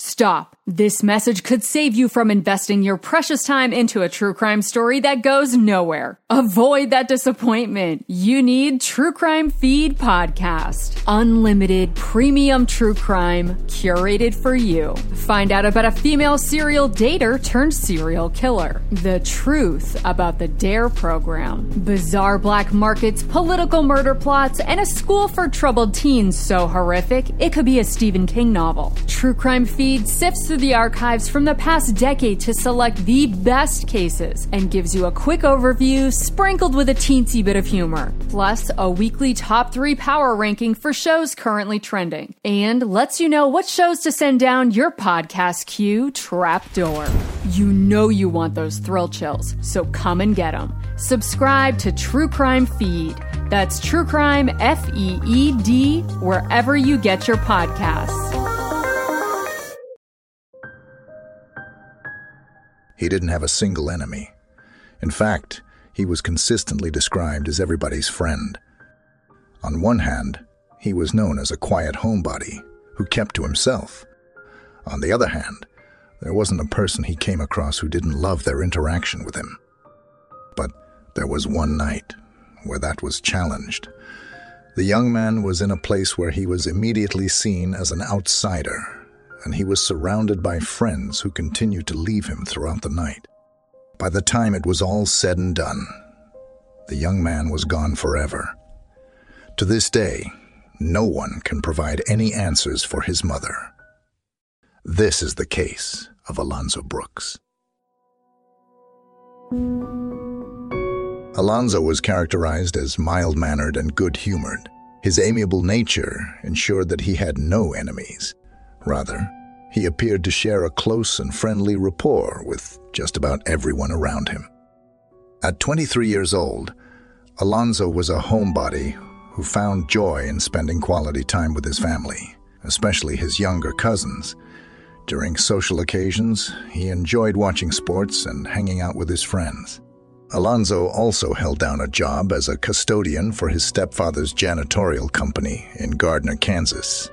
Stop. This message could save you from investing your precious time into a true crime story that goes nowhere. Avoid that disappointment. You need True Crime Feed Podcast. Unlimited premium true crime curated for you. Find out about a female serial dater turned serial killer. The truth about the DARE program. Bizarre black markets, political murder plots, and a school for troubled teens so horrific it could be a Stephen King novel. True Crime Feed sifts through the archives from the past decade to select the best cases and gives you a quick overview sprinkled with a teensy bit of humor, plus a weekly top three power ranking for shows currently trending, and lets you know what shows to send down your podcast queue trapdoor. You know you want those thrill chills, so come and get them. Subscribe to True Crime Feed. That's True Crime F E E D, wherever you get your podcasts. He didn't have a single enemy. In fact, he was consistently described as everybody's friend. On one hand, he was known as a quiet homebody who kept to himself. On the other hand, there wasn't a person he came across who didn't love their interaction with him. But there was one night where that was challenged. The young man was in a place where he was immediately seen as an outsider, and he was surrounded by friends who continued to leave him throughout the night. By the time it was all said and done, the young man was gone forever. To this day, no one can provide any answers for his mother. This is the case of Alonzo Brooks. Alonzo was characterized as mild mannered and good humored. His amiable nature ensured that he had no enemies. Rather, he appeared to share a close and friendly rapport with just about everyone around him. At 23 years old, Alonzo was a homebody who found joy in spending quality time with his family, especially his younger cousins. During social occasions, he enjoyed watching sports and hanging out with his friends. Alonzo also held down a job as a custodian for his stepfather's janitorial company in Gardner, Kansas.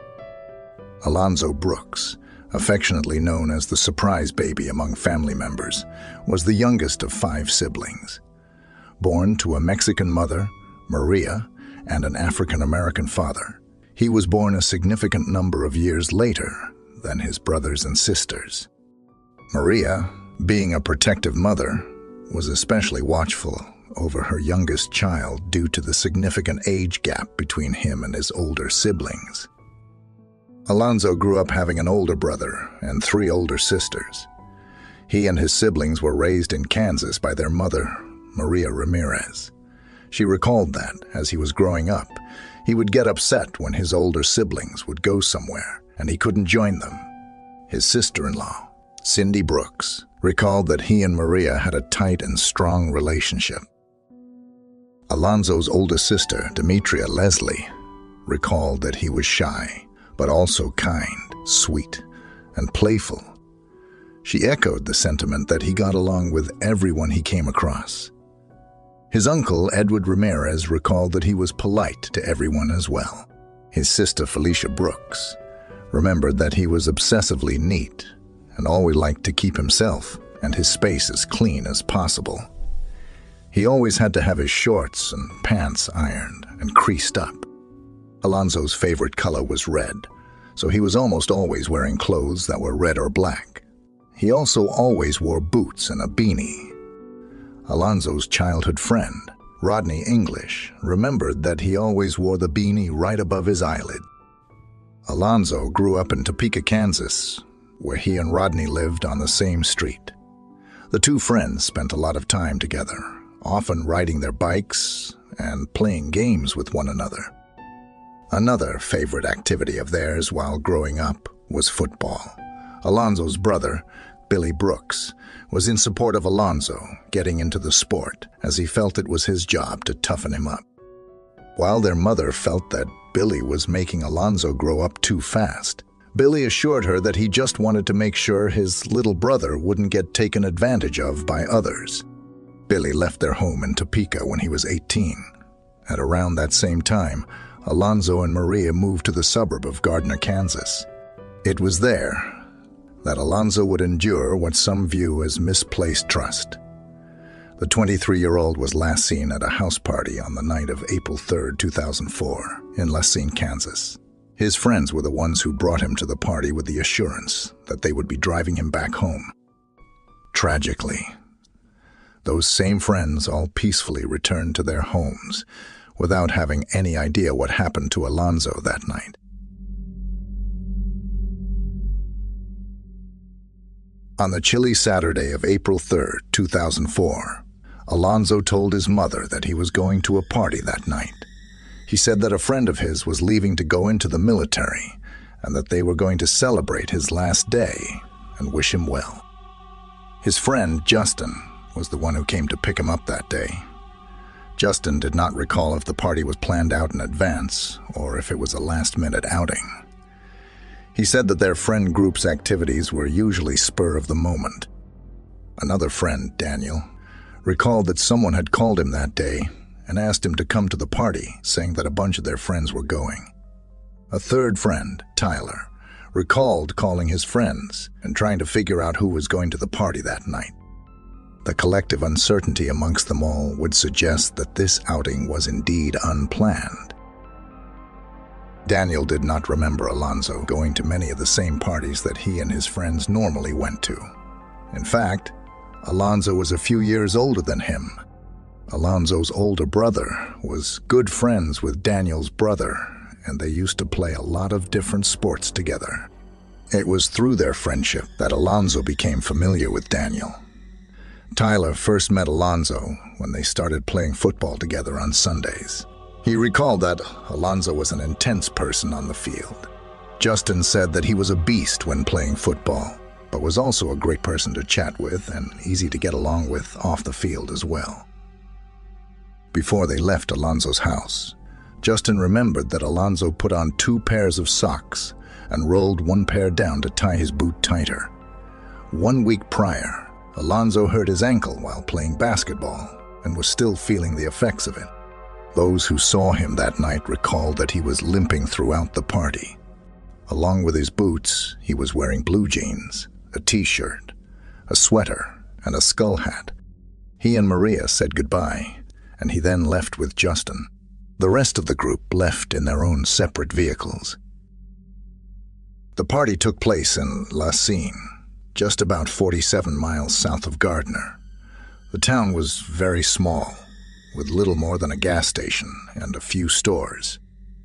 Alonzo Brooks, affectionately known as the surprise baby among family members, was the youngest of five siblings. Born to a Mexican mother, Maria, and an African American father, he was born a significant number of years later than his brothers and sisters. Maria, being a protective mother, was especially watchful over her youngest child due to the significant age gap between him and his older siblings. Alonzo grew up having an older brother and three older sisters. He and his siblings were raised in Kansas by their mother, Maria Ramirez. She recalled that, as he was growing up, he would get upset when his older siblings would go somewhere and he couldn't join them. His sister in law, Cindy Brooks, recalled that he and Maria had a tight and strong relationship. Alonzo's older sister, Demetria Leslie, recalled that he was shy, but also kind, sweet, and playful. She echoed the sentiment that he got along with everyone he came across. His uncle, Edward Ramirez, recalled that he was polite to everyone as well. His sister, Felicia Brooks, remembered that he was obsessively neat and always liked to keep himself and his space as clean as possible. He always had to have his shorts and pants ironed and creased up. Alonzo's favorite color was red, so he was almost always wearing clothes that were red or black. He also always wore boots and a beanie. Alonzo's childhood friend, Rodney English, remembered that he always wore the beanie right above his eyelid. Alonzo grew up in Topeka, Kansas, where he and Rodney lived on the same street. The two friends spent a lot of time together, often riding their bikes and playing games with one another. Another favorite activity of theirs while growing up was football. Alonzo's brother, Billy Brooks, was in support of Alonzo getting into the sport as he felt it was his job to toughen him up. While their mother felt that Billy was making Alonzo grow up too fast, Billy assured her that he just wanted to make sure his little brother wouldn't get taken advantage of by others. Billy left their home in Topeka when he was 18. At around that same time, Alonzo and Maria moved to the suburb of Gardner, Kansas. It was there that Alonzo would endure what some view as misplaced trust. The 23 year old was last seen at a house party on the night of April 3, 2004, in La Cygne, Kansas. His friends were the ones who brought him to the party with the assurance that they would be driving him back home. Tragically, those same friends all peacefully returned to their homes without having any idea what happened to Alonzo that night. On the chilly Saturday of April 3, 2004, Alonzo told his mother that he was going to a party that night. He said that a friend of his was leaving to go into the military and that they were going to celebrate his last day and wish him well. His friend, Justin, was the one who came to pick him up that day Justin did not recall if the party was planned out in advance or if it was a last minute outing. He said that their friend group's activities were usually spur of the moment. Another friend, Daniel, recalled that someone had called him that day and asked him to come to the party, saying that a bunch of their friends were going. A third friend, Tyler, recalled calling his friends and trying to figure out who was going to the party that night. The collective uncertainty amongst them all would suggest that this outing was indeed unplanned. Daniel did not remember Alonzo going to many of the same parties that he and his friends normally went to. In fact, Alonzo was a few years older than him. Alonzo's older brother was good friends with Daniel's brother, and they used to play a lot of different sports together. It was through their friendship that Alonzo became familiar with Daniel. Tyler first met Alonzo when they started playing football together on Sundays. He recalled that Alonzo was an intense person on the field. Justin said that he was a beast when playing football, but was also a great person to chat with and easy to get along with off the field as well. Before they left Alonzo's house, Justin remembered that Alonzo put on two pairs of socks and rolled one pair down to tie his boot tighter. One week prior, Alonzo hurt his ankle while playing basketball and was still feeling the effects of it. Those who saw him that night recalled that he was limping throughout the party. Along with his boots, he was wearing blue jeans, a t shirt, a sweater, and a skull hat. He and Maria said goodbye, and he then left with Justin. The rest of the group left in their own separate vehicles. The party took place in La Racine, just about 47 miles south of Gardner. The town was very small, with little more than a gas station and a few stores.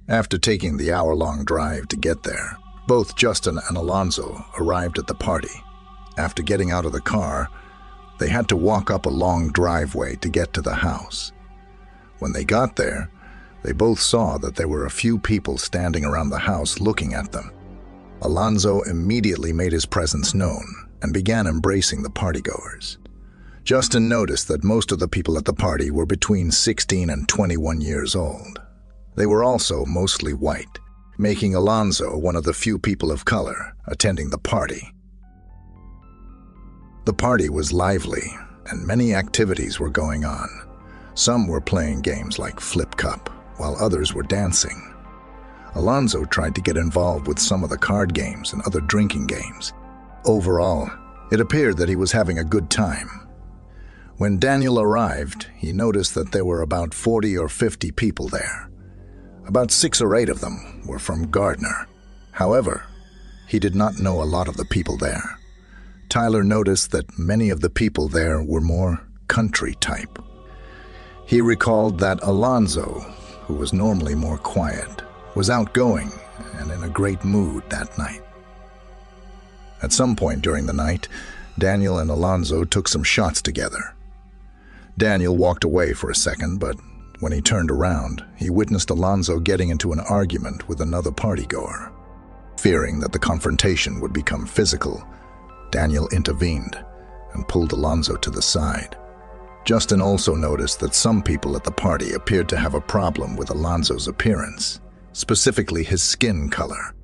After taking the hour long drive to get there, both Justin and Alonzo arrived at the party. After getting out of the car, they had to walk up a long driveway to get to the house. When they got there, they both saw that there were a few people standing around the house looking at them. Alonzo immediately made his presence known and began embracing the partygoers. Justin noticed that most of the people at the party were between 16 and 21 years old. They were also mostly white, making Alonzo one of the few people of color attending the party. The party was lively, and many activities were going on. Some were playing games like Flip Cup, while others were dancing. Alonzo tried to get involved with some of the card games and other drinking games. Overall, it appeared that he was having a good time. When Daniel arrived, he noticed that there were about 40 or 50 people there. About six or eight of them were from Gardner. However, he did not know a lot of the people there. Tyler noticed that many of the people there were more country type. He recalled that Alonzo, who was normally more quiet, was outgoing and in a great mood that night. At some point during the night, Daniel and Alonzo took some shots together. Daniel walked away for a second, but when he turned around, he witnessed Alonzo getting into an argument with another partygoer. Fearing that the confrontation would become physical, Daniel intervened and pulled Alonzo to the side. Justin also noticed that some people at the party appeared to have a problem with Alonzo's appearance, specifically his skin color.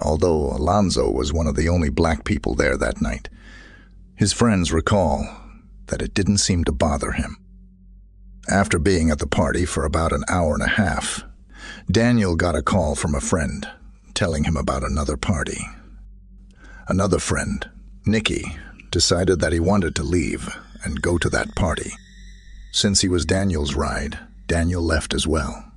Although Alonzo was one of the only black people there that night, his friends recall that it didn't seem to bother him. After being at the party for about an hour and a half, Daniel got a call from a friend telling him about another party. Another friend, Nicky, decided that he wanted to leave and go to that party. Since he was Daniel's ride, Daniel left as well.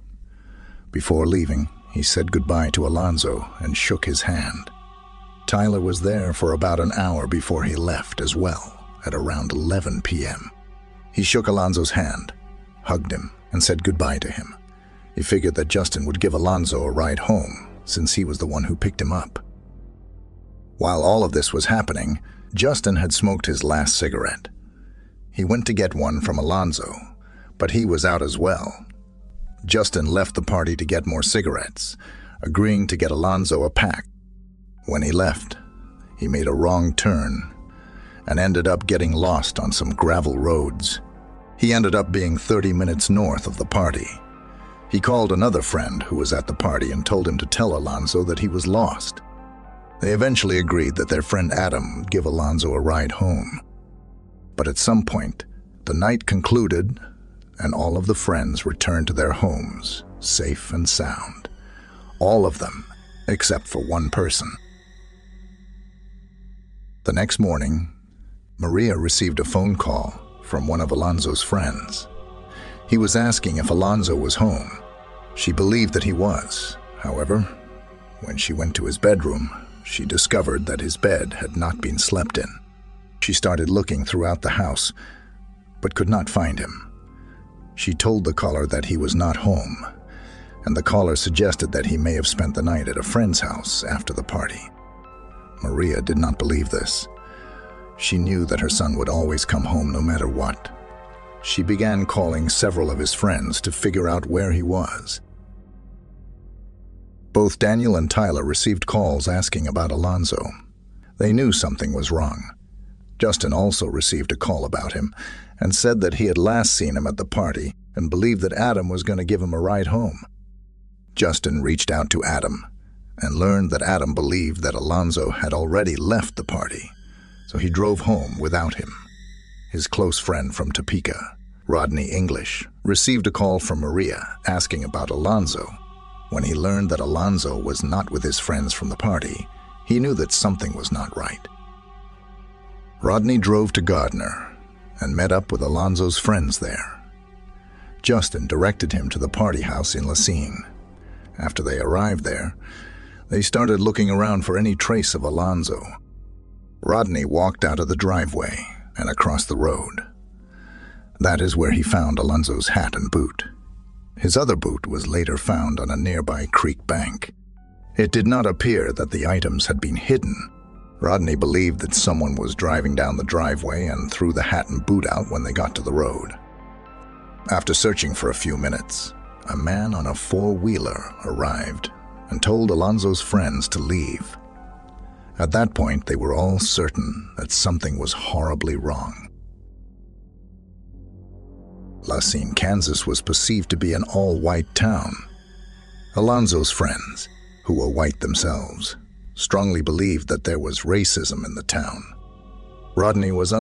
Before leaving, he said goodbye to Alonzo and shook his hand. Tyler was there for about an hour before he left as well, at around 11 p.m. He shook Alonzo's hand, hugged him, and said goodbye to him. He figured that Justin would give Alonzo a ride home, since he was the one who picked him up. While all of this was happening, Justin had smoked his last cigarette. He went to get one from Alonzo, but he was out as well. Justin left the party to get more cigarettes, agreeing to get Alonzo a pack. When he left, he made a wrong turn and ended up getting lost on some gravel roads. He ended up being 30 minutes north of the party. He called another friend who was at the party and told him to tell Alonzo that he was lost. They eventually agreed that their friend Adam would give Alonzo a ride home. But at some point, the night concluded and all of the friends returned to their homes, safe and sound. All of them, except for one person. The next morning, Maria received a phone call from one of Alonzo's friends. He was asking if Alonzo was home. She believed that he was. However, when she went to his bedroom, she discovered that his bed had not been slept in. She started looking throughout the house, but could not find him. She told the caller that he was not home, and the caller suggested that he may have spent the night at a friend's house after the party. Maria did not believe this. She knew that her son would always come home no matter what. She began calling several of his friends to figure out where he was. Both Daniel and Tyler received calls asking about Alonzo. They knew something was wrong. Justin also received a call about him and said that he had last seen him at the party and believed that Adam was going to give him a ride home. Justin reached out to Adam and learned that Adam believed that Alonzo had already left the party, so he drove home without him. His close friend from Topeka, Rodney English, received a call from Maria asking about Alonzo. When he learned that Alonzo was not with his friends from the party, he knew that something was not right. Rodney drove to Gardner and met up with Alonzo's friends there. Justin directed him to the party house in La Cygne. After they arrived there, they started looking around for any trace of Alonzo. Rodney walked out of the driveway and across the road. That is where he found Alonzo's hat and boot. His other boot was later found on a nearby creek bank. It did not appear that the items had been hidden. Rodney believed that someone was driving down the driveway and threw the hat and boot out when they got to the road. After searching for a few minutes, a man on a four wheeler arrived and told Alonzo's friends to leave. At that point, they were all certain that something was horribly wrong. La Cygne, Kansas was perceived to be an all white town. Alonzo's friends, who were white themselves, strongly believed that there was racism in the town. Rodney was.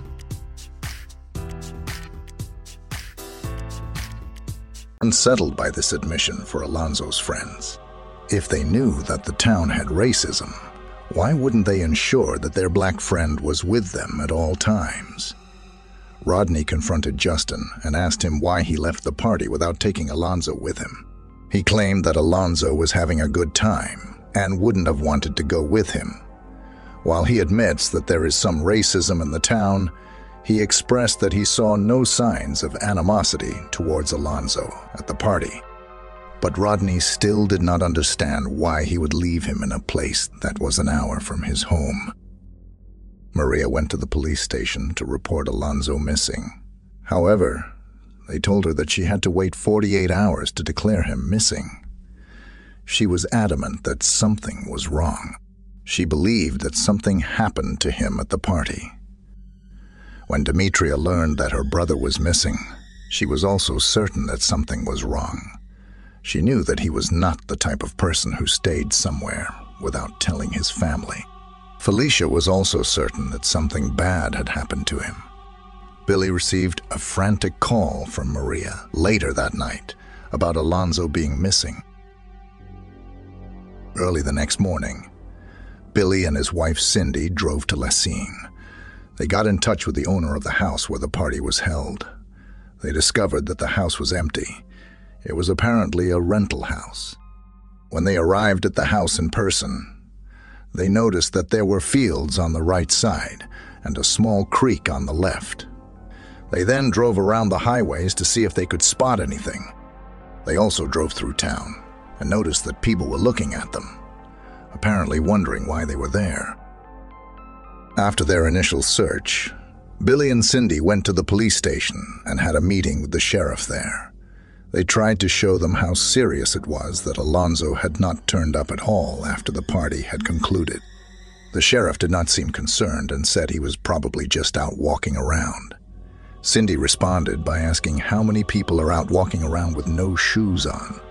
Unsettled by this admission for Alonzo's friends. If they knew that the town had racism, why wouldn't they ensure that their black friend was with them at all times? Rodney confronted Justin and asked him why he left the party without taking Alonzo with him. He claimed that Alonzo was having a good time and wouldn't have wanted to go with him. While he admits that there is some racism in the town, he expressed that he saw no signs of animosity towards Alonzo at the party. But Rodney still did not understand why he would leave him in a place that was an hour from his home. Maria went to the police station to report Alonzo missing. However, they told her that she had to wait 48 hours to declare him missing. She was adamant that something was wrong. She believed that something happened to him at the party. When Demetria learned that her brother was missing, she was also certain that something was wrong. She knew that he was not the type of person who stayed somewhere without telling his family. Felicia was also certain that something bad had happened to him. Billy received a frantic call from Maria later that night about Alonzo being missing. Early the next morning, Billy and his wife Cindy drove to La Cygne. They got in touch with the owner of the house where the party was held. They discovered that the house was empty. It was apparently a rental house. When they arrived at the house in person, they noticed that there were fields on the right side and a small creek on the left. They then drove around the highways to see if they could spot anything. They also drove through town and noticed that people were looking at them, apparently wondering why they were there. After their initial search, Billy and Cindy went to the police station and had a meeting with the sheriff there. They tried to show them how serious it was that Alonzo had not turned up at all after the party had concluded. The sheriff did not seem concerned and said he was probably just out walking around. Cindy responded by asking how many people are out walking around with no shoes on.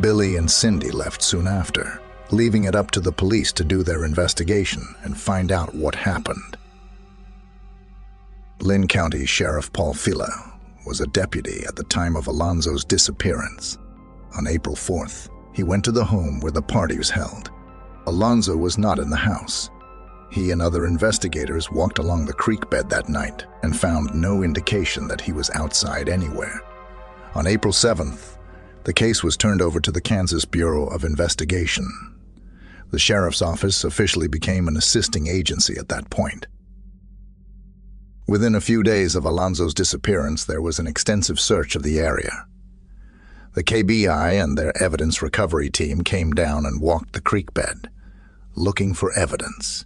Billy and Cindy left soon after leaving it up to the police to do their investigation and find out what happened. Linn County Sheriff Paul Filla was a deputy at the time of Alonzo's disappearance. On April 4th, he went to the home where the party was held. Alonzo was not in the house. He and other investigators walked along the creek bed that night and found no indication that he was outside anywhere. On April 7th, the case was turned over to the Kansas Bureau of Investigation the sheriff's office officially became an assisting agency at that point. Within a few days of Alonzo's disappearance, there was an extensive search of the area. The KBI and their evidence recovery team came down and walked the creek bed, looking for evidence.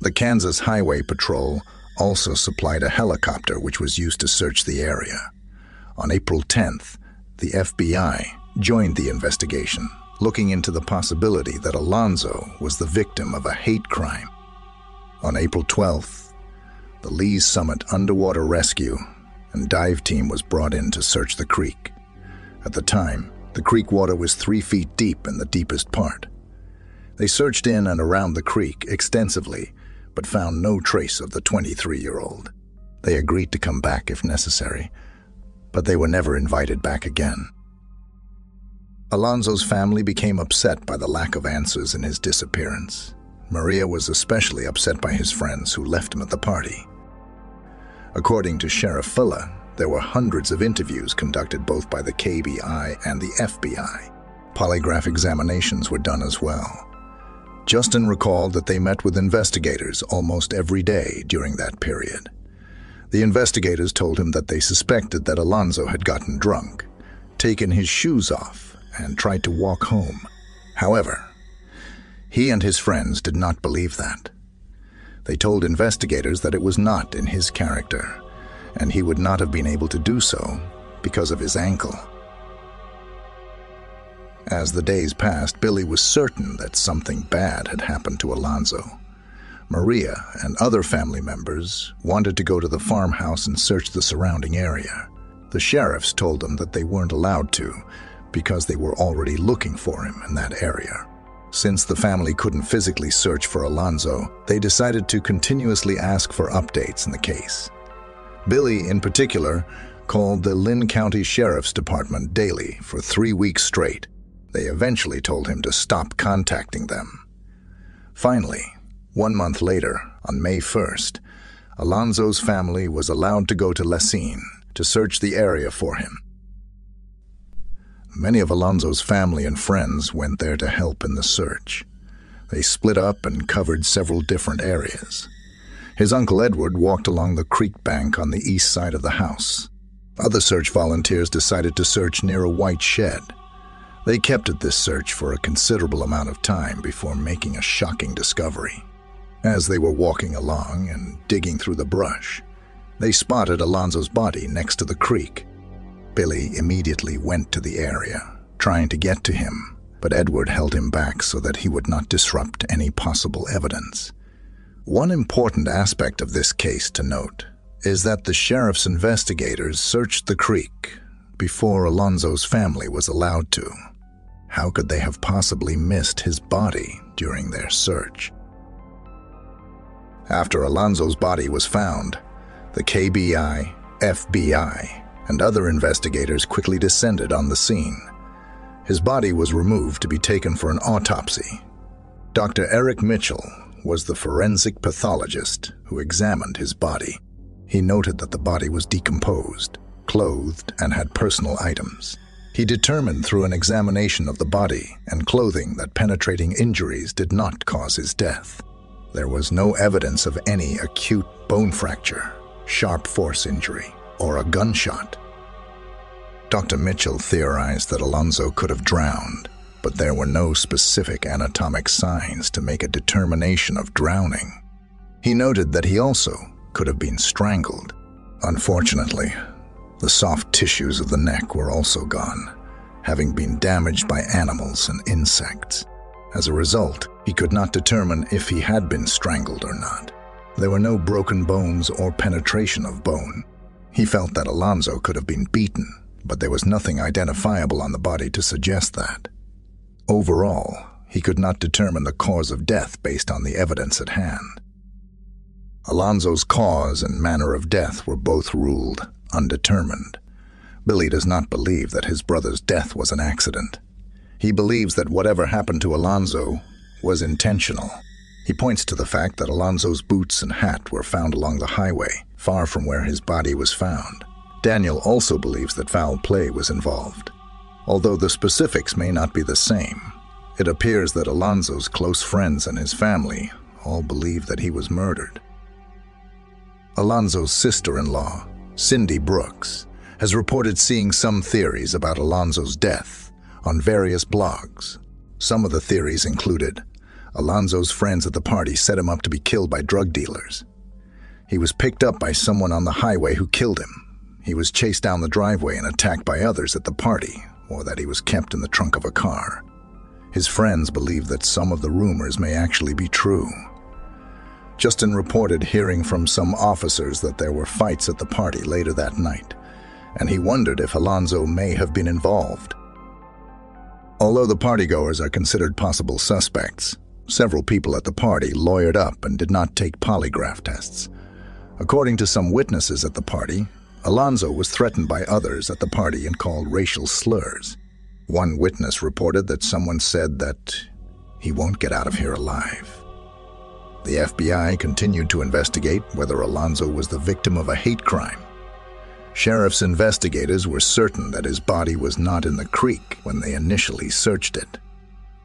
The Kansas Highway Patrol also supplied a helicopter which was used to search the area. On April 10th, the FBI joined the investigation looking into the possibility that Alonzo was the victim of a hate crime. On April 12th, the Lee's Summit Underwater Rescue and dive team was brought in to search the creek. At the time, the creek water was three feet deep in the deepest part. They searched in and around the creek extensively, but found no trace of the 23 year old. They agreed to come back if necessary, but they were never invited back again. Alonzo's family became upset by the lack of answers in his disappearance. Maria was especially upset by his friends who left him at the party. According to Sheriff Filla, there were hundreds of interviews conducted both by the KBI and the FBI. Polygraph examinations were done as well. Justin recalled that they met with investigators almost every day during that period. The investigators told him that they suspected that Alonzo had gotten drunk, taken his shoes off, and tried to walk home. However, he and his friends did not believe that. They told investigators that it was not in his character, and he would not have been able to do so because of his ankle. As the days passed, Billy was certain that something bad had happened to Alonzo. Maria and other family members wanted to go to the farmhouse and search the surrounding area. The sheriffs told them that they weren't allowed to because they were already looking for him in that area. Since the family couldn't physically search for Alonzo, they decided to continuously ask for updates in the case. Billy, in particular, called the Linn County Sheriff's Department daily for three weeks straight. They eventually told him to stop contacting them. Finally, one month later, on May 1st, Alonzo's family was allowed to go to La Cygne to search the area for him. Many of Alonzo's family and friends went there to help in the search. They split up and covered several different areas. His uncle Edward walked along the creek bank on the east side of the house. Other search volunteers decided to search near a white shed. They kept at this search for a considerable amount of time before making a shocking discovery. As they were walking along and digging through the brush, they spotted Alonzo's body next to the creek. Billy immediately went to the area, trying to get to him, but Edward held him back so that he would not disrupt any possible evidence. One important aspect of this case to note is that the sheriff's investigators searched the creek before Alonzo's family was allowed to. How could they have possibly missed his body during their search? After Alonzo's body was found, the KBI, FBI, and other investigators quickly descended on the scene. His body was removed to be taken for an autopsy. Dr. Eric Mitchell was the forensic pathologist who examined his body. He noted that the body was decomposed, clothed, and had personal items. He determined through an examination of the body and clothing that penetrating injuries did not cause his death. There was no evidence of any acute bone fracture, sharp force injury, or a gunshot. Dr. Mitchell theorized that Alonzo could have drowned, but there were no specific anatomic signs to make a determination of drowning. He noted that he also could have been strangled. Unfortunately, the soft tissues of the neck were also gone, having been damaged by animals and insects. As a result, he could not determine if he had been strangled or not. There were no broken bones or penetration of bone. He felt that Alonzo could have been beaten, but there was nothing identifiable on the body to suggest that. Overall, he could not determine the cause of death based on the evidence at hand. Alonzo's cause and manner of death were both ruled undetermined. Billy does not believe that his brother's death was an accident. He believes that whatever happened to Alonzo was intentional. He points to the fact that Alonzo's boots and hat were found along the highway, far from where his body was found. Daniel also believes that foul play was involved. Although the specifics may not be the same, it appears that Alonzo's close friends and his family all believe that he was murdered. Alonzo's sister in law, Cindy Brooks, has reported seeing some theories about Alonzo's death on various blogs. Some of the theories included Alonzo's friends at the party set him up to be killed by drug dealers. He was picked up by someone on the highway who killed him. He was chased down the driveway and attacked by others at the party or that he was kept in the trunk of a car. His friends believe that some of the rumors may actually be true. Justin reported hearing from some officers that there were fights at the party later that night, and he wondered if Alonzo may have been involved. Although the partygoers are considered possible suspects, several people at the party lawyered up and did not take polygraph tests. According to some witnesses at the party, Alonzo was threatened by others at the party and called racial slurs. One witness reported that someone said that he won't get out of here alive. The FBI continued to investigate whether Alonzo was the victim of a hate crime. Sheriff's investigators were certain that his body was not in the creek when they initially searched it.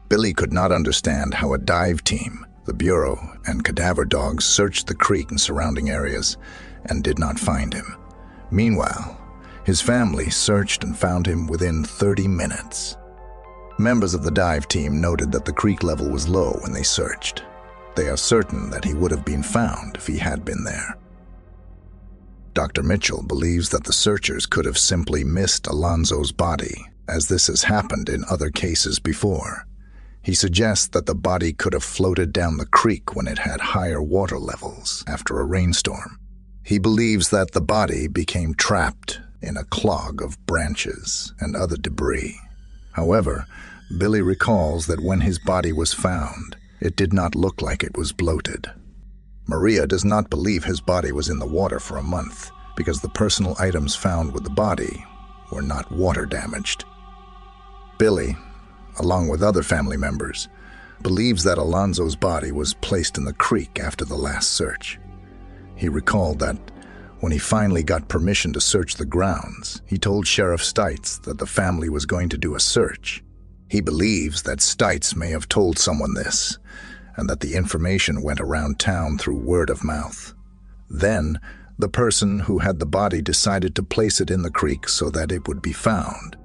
Billy could not understand how a dive team, the Bureau, and cadaver dogs searched the creek and surrounding areas and did not find him. Meanwhile, his family searched and found him within 30 minutes. Members of the dive team noted that the creek level was low when they searched. They are certain that he would have been found if he had been there. Dr. Mitchell believes that the searchers could have simply missed Alonzo's body, as this has happened in other cases before. He suggests that the body could have floated down the creek when it had higher water levels after a rainstorm. He believes that the body became trapped in a clog of branches and other debris. However, Billy recalls that when his body was found, it did not look like it was bloated. Maria does not believe his body was in the water for a month because the personal items found with the body were not water damaged. Billy, along with other family members, believes that Alonzo's body was placed in the creek after the last search. He recalled that when he finally got permission to search the grounds, he told Sheriff Stites that the family was going to do a search. He believes that Stites may have told someone this, and that the information went around town through word of mouth. Then, the person who had the body decided to place it in the creek so that it would be found.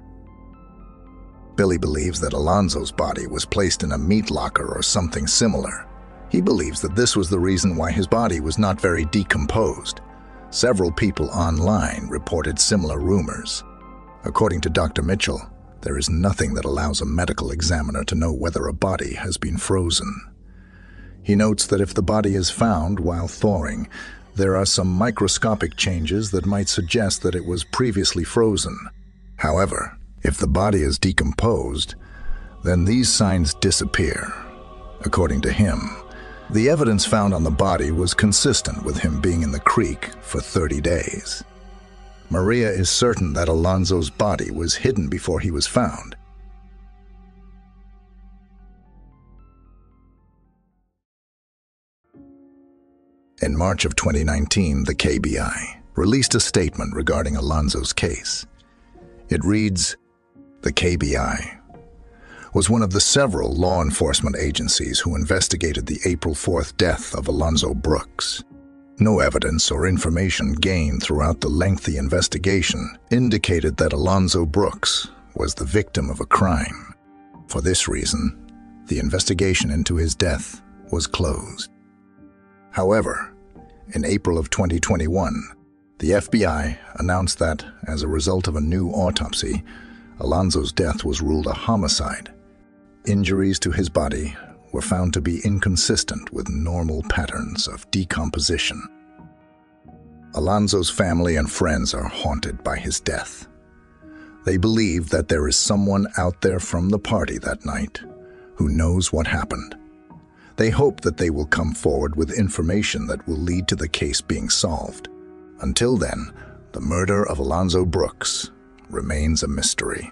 Billy believes that Alonzo's body was placed in a meat locker or something similar. He believes that this was the reason why his body was not very decomposed. Several people online reported similar rumors. According to Dr. Mitchell, there is nothing that allows a medical examiner to know whether a body has been frozen. He notes that if the body is found while thawing, there are some microscopic changes that might suggest that it was previously frozen. However, if the body is decomposed, then these signs disappear. According to him, the evidence found on the body was consistent with him being in the creek for 30 days. Maria is certain that Alonzo's body was hidden before he was found. In March of 2019, the KBI released a statement regarding Alonzo's case. It reads The KBI was one of the several law enforcement agencies who investigated the April 4th death of Alonzo Brooks. No evidence or information gained throughout the lengthy investigation indicated that Alonzo Brooks was the victim of a crime. For this reason, the investigation into his death was closed. However, in April of 2021, the FBI announced that, as a result of a new autopsy, Alonzo's death was ruled a homicide Injuries to his body were found to be inconsistent with normal patterns of decomposition. Alonzo's family and friends are haunted by his death. They believe that there is someone out there from the party that night who knows what happened. They hope that they will come forward with information that will lead to the case being solved. Until then, the murder of Alonzo Brooks remains a mystery.